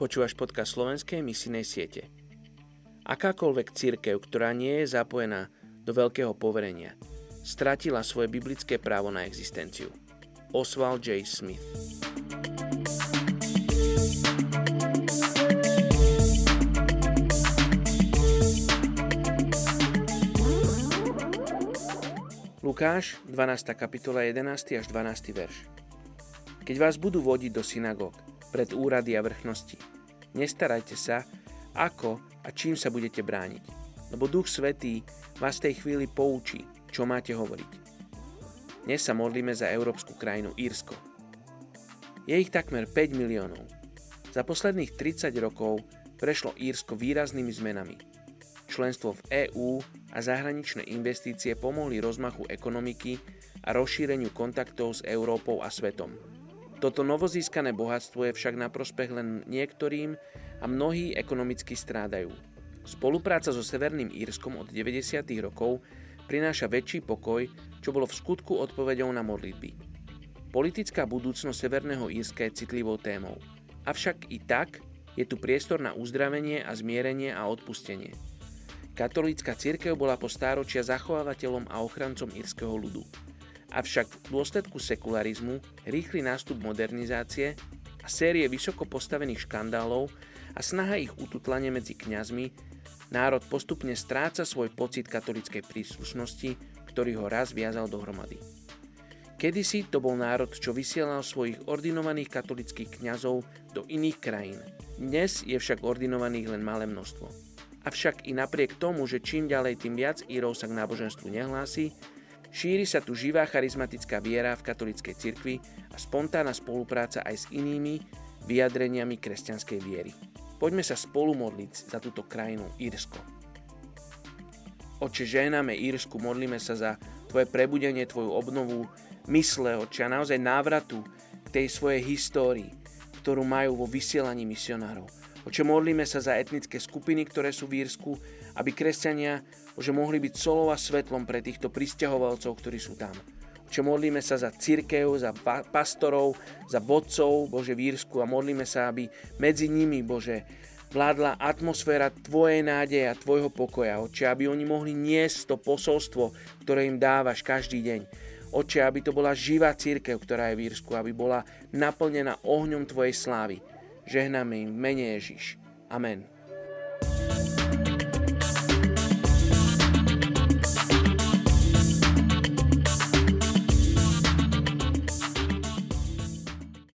Počúvaš podcast slovenskej misijnej siete. Akákoľvek církev, ktorá nie je zapojená do veľkého poverenia, stratila svoje biblické právo na existenciu. Oswald J. Smith Lukáš, 12. kapitola, 11. až 12. verš. Keď vás budú vodiť do synagóg, pred úrady a vrchnosti. Nestarajte sa, ako a čím sa budete brániť, lebo Duch Svetý vás v tej chvíli poučí, čo máte hovoriť. Dnes sa modlíme za európsku krajinu Írsko. Je ich takmer 5 miliónov. Za posledných 30 rokov prešlo Írsko výraznými zmenami. Členstvo v EÚ a zahraničné investície pomohli rozmachu ekonomiky a rozšíreniu kontaktov s Európou a svetom. Toto novozískané bohatstvo je však na prospech len niektorým a mnohí ekonomicky strádajú. Spolupráca so Severným Írskom od 90. rokov prináša väčší pokoj, čo bolo v skutku odpovedou na modlitby. Politická budúcnosť Severného Írska je citlivou témou. Avšak i tak je tu priestor na uzdravenie a zmierenie a odpustenie. Katolícka cirkev bola po stáročia zachovávateľom a ochrancom írskeho ľudu. Avšak v dôsledku sekularizmu, rýchly nástup modernizácie a série vysoko postavených škandálov a snaha ich ututlanie medzi kňazmi, národ postupne stráca svoj pocit katolickej príslušnosti, ktorý ho raz viazal dohromady. Kedysi to bol národ, čo vysielal svojich ordinovaných katolických kňazov do iných krajín. Dnes je však ordinovaných len malé množstvo. Avšak i napriek tomu, že čím ďalej tým viac Írov sa k náboženstvu nehlási, Šíri sa tu živá charizmatická viera v katolíckej cirkvi a spontánna spolupráca aj s inými vyjadreniami kresťanskej viery. Poďme sa spolu modliť za túto krajinu Írsko. Oče, ženáme Írsku, modlíme sa za Tvoje prebudenie, Tvoju obnovu mysle, Oče, a naozaj návratu k tej svojej histórii, ktorú majú vo vysielaní misionárov. Oče, modlíme sa za etnické skupiny, ktoré sú v Írsku, aby kresťania Bože, mohli byť solou a svetlom pre týchto pristahovalcov, ktorí sú tam. Oče, modlíme sa za církev, za pastorov, za vodcov, Bože, v Írsku a modlíme sa, aby medzi nimi, Bože, vládla atmosféra Tvojej nádeje a Tvojho pokoja. Oče, aby oni mohli niesť to posolstvo, ktoré im dávaš každý deň. Oče, aby to bola živá církev, ktorá je v Írsku, aby bola naplnená ohňom Tvojej slávy. Žehnáme im v mene Ježiš. Amen.